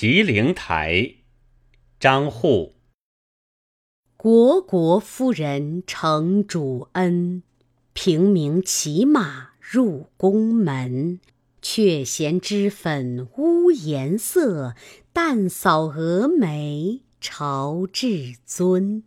吉灵台，张祜。国国夫人承主恩，平明骑马入宫门。却嫌脂粉污颜色，淡扫蛾眉朝至尊。